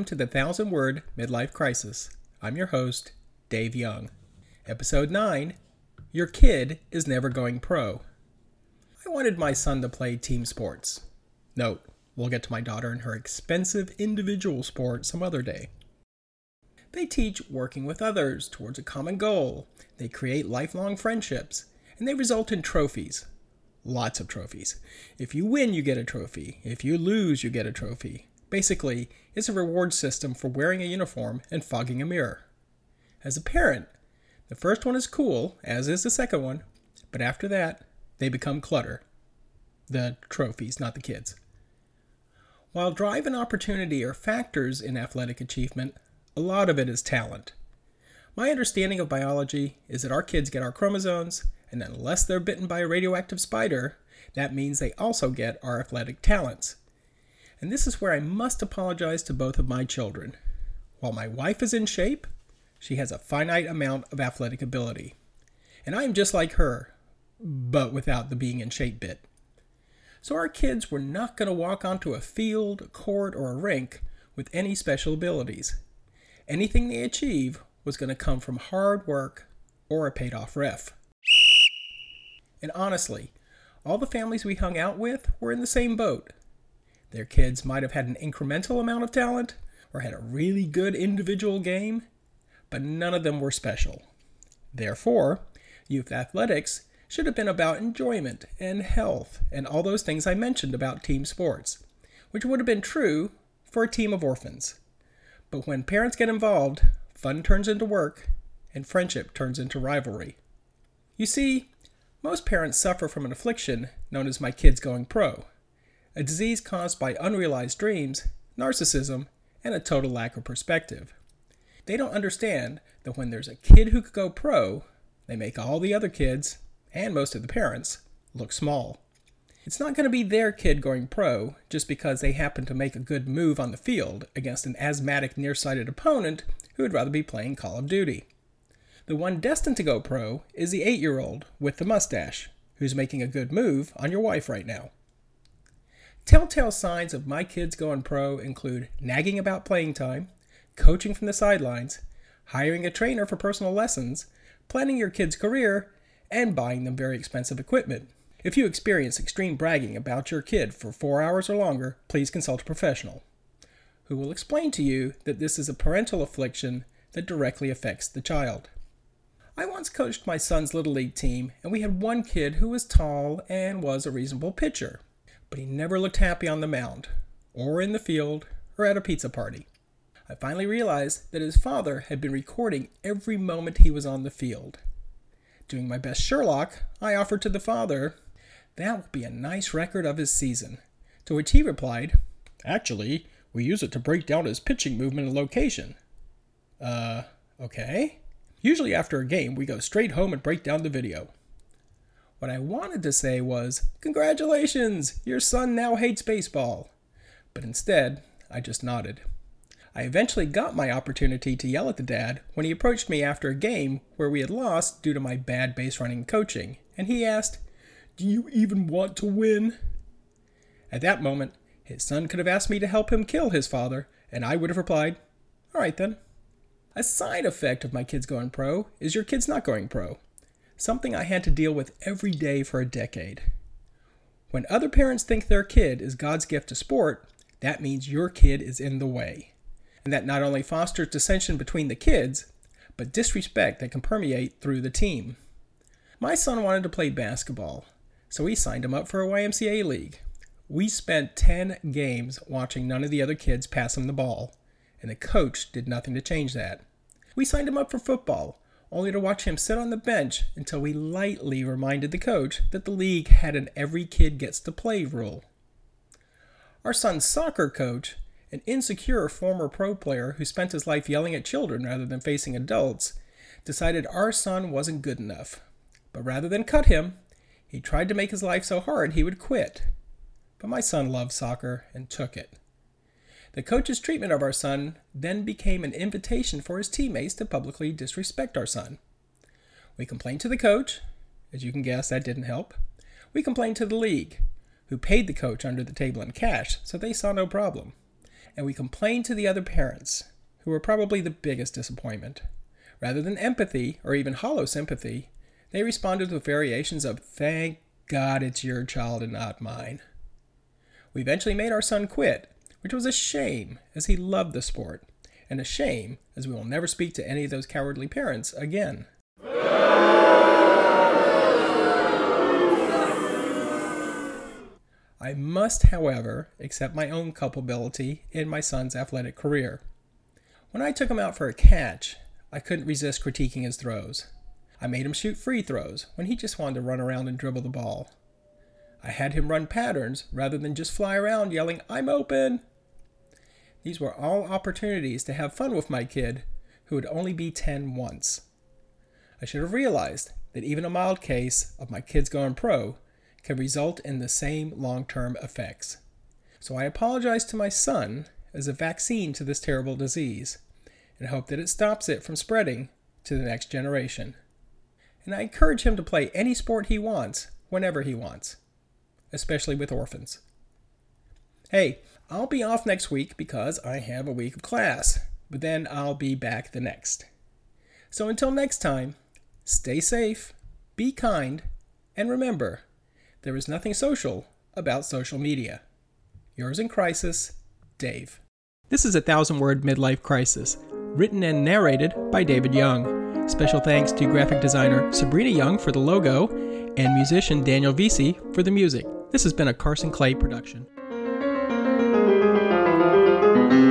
welcome to the Thousand Word Midlife Crisis. I'm your host, Dave Young. Episode 9 Your Kid is Never Going Pro. I wanted my son to play team sports. Note, we'll get to my daughter and her expensive individual sport some other day. They teach working with others towards a common goal, they create lifelong friendships, and they result in trophies. Lots of trophies. If you win, you get a trophy. If you lose, you get a trophy. Basically, it's a reward system for wearing a uniform and fogging a mirror. As a parent, the first one is cool, as is the second one, but after that, they become clutter. The trophies, not the kids. While drive and opportunity are factors in athletic achievement, a lot of it is talent. My understanding of biology is that our kids get our chromosomes, and unless they're bitten by a radioactive spider, that means they also get our athletic talents. And this is where I must apologize to both of my children. While my wife is in shape, she has a finite amount of athletic ability. And I am just like her, but without the being in shape bit. So our kids were not going to walk onto a field, a court, or a rink with any special abilities. Anything they achieve was going to come from hard work or a paid off ref. And honestly, all the families we hung out with were in the same boat. Their kids might have had an incremental amount of talent or had a really good individual game, but none of them were special. Therefore, youth athletics should have been about enjoyment and health and all those things I mentioned about team sports, which would have been true for a team of orphans. But when parents get involved, fun turns into work and friendship turns into rivalry. You see, most parents suffer from an affliction known as my kid's going pro a disease caused by unrealized dreams, narcissism, and a total lack of perspective. They don't understand that when there's a kid who could go pro, they make all the other kids, and most of the parents, look small. It's not going to be their kid going pro just because they happen to make a good move on the field against an asthmatic, nearsighted opponent who would rather be playing Call of Duty. The one destined to go pro is the eight year old with the mustache, who's making a good move on your wife right now. Telltale signs of my kids going pro include nagging about playing time, coaching from the sidelines, hiring a trainer for personal lessons, planning your kid's career, and buying them very expensive equipment. If you experience extreme bragging about your kid for four hours or longer, please consult a professional who will explain to you that this is a parental affliction that directly affects the child. I once coached my son's Little League team, and we had one kid who was tall and was a reasonable pitcher but he never looked happy on the mound, or in the field, or at a pizza party. I finally realized that his father had been recording every moment he was on the field. Doing my best Sherlock, I offered to the father, That will be a nice record of his season. To which he replied, Actually, we use it to break down his pitching movement and location. Uh, okay. Usually after a game, we go straight home and break down the video. What I wanted to say was, Congratulations! Your son now hates baseball. But instead, I just nodded. I eventually got my opportunity to yell at the dad when he approached me after a game where we had lost due to my bad base running coaching, and he asked, Do you even want to win? At that moment, his son could have asked me to help him kill his father, and I would have replied, All right then. A side effect of my kids going pro is your kids not going pro something I had to deal with every day for a decade. When other parents think their kid is God's gift to sport, that means your kid is in the way. And that not only fosters dissension between the kids, but disrespect that can permeate through the team. My son wanted to play basketball, so we signed him up for a YMCA league. We spent 10 games watching none of the other kids pass him the ball, and the coach did nothing to change that. We signed him up for football, only to watch him sit on the bench until we lightly reminded the coach that the league had an every kid gets to play rule. Our son's soccer coach, an insecure former pro player who spent his life yelling at children rather than facing adults, decided our son wasn't good enough. But rather than cut him, he tried to make his life so hard he would quit. But my son loved soccer and took it. The coach's treatment of our son then became an invitation for his teammates to publicly disrespect our son. We complained to the coach. As you can guess, that didn't help. We complained to the league, who paid the coach under the table in cash, so they saw no problem. and we complained to the other parents, who were probably the biggest disappointment. Rather than empathy or even hollow sympathy, they responded with variations of, Thank God it's your child and not mine. We eventually made our son quit, which was a shame as he loved the sport, and a shame as we will never speak to any of those cowardly parents again. I must, however, accept my own culpability in my son's athletic career. When I took him out for a catch, I couldn't resist critiquing his throws. I made him shoot free throws when he just wanted to run around and dribble the ball. I had him run patterns rather than just fly around yelling, I'm open! These were all opportunities to have fun with my kid, who would only be 10 once. I should have realized that even a mild case of my kids going pro can result in the same long term effects. So I apologize to my son as a vaccine to this terrible disease and hope that it stops it from spreading to the next generation. And I encourage him to play any sport he wants whenever he wants, especially with orphans. Hey, I'll be off next week because I have a week of class, but then I'll be back the next. So until next time, stay safe, be kind, and remember, there is nothing social about social media. Yours in crisis, Dave. This is a thousand word midlife crisis, written and narrated by David Young. Special thanks to graphic designer Sabrina Young for the logo and musician Daniel Vesey for the music. This has been a Carson Clay production. Música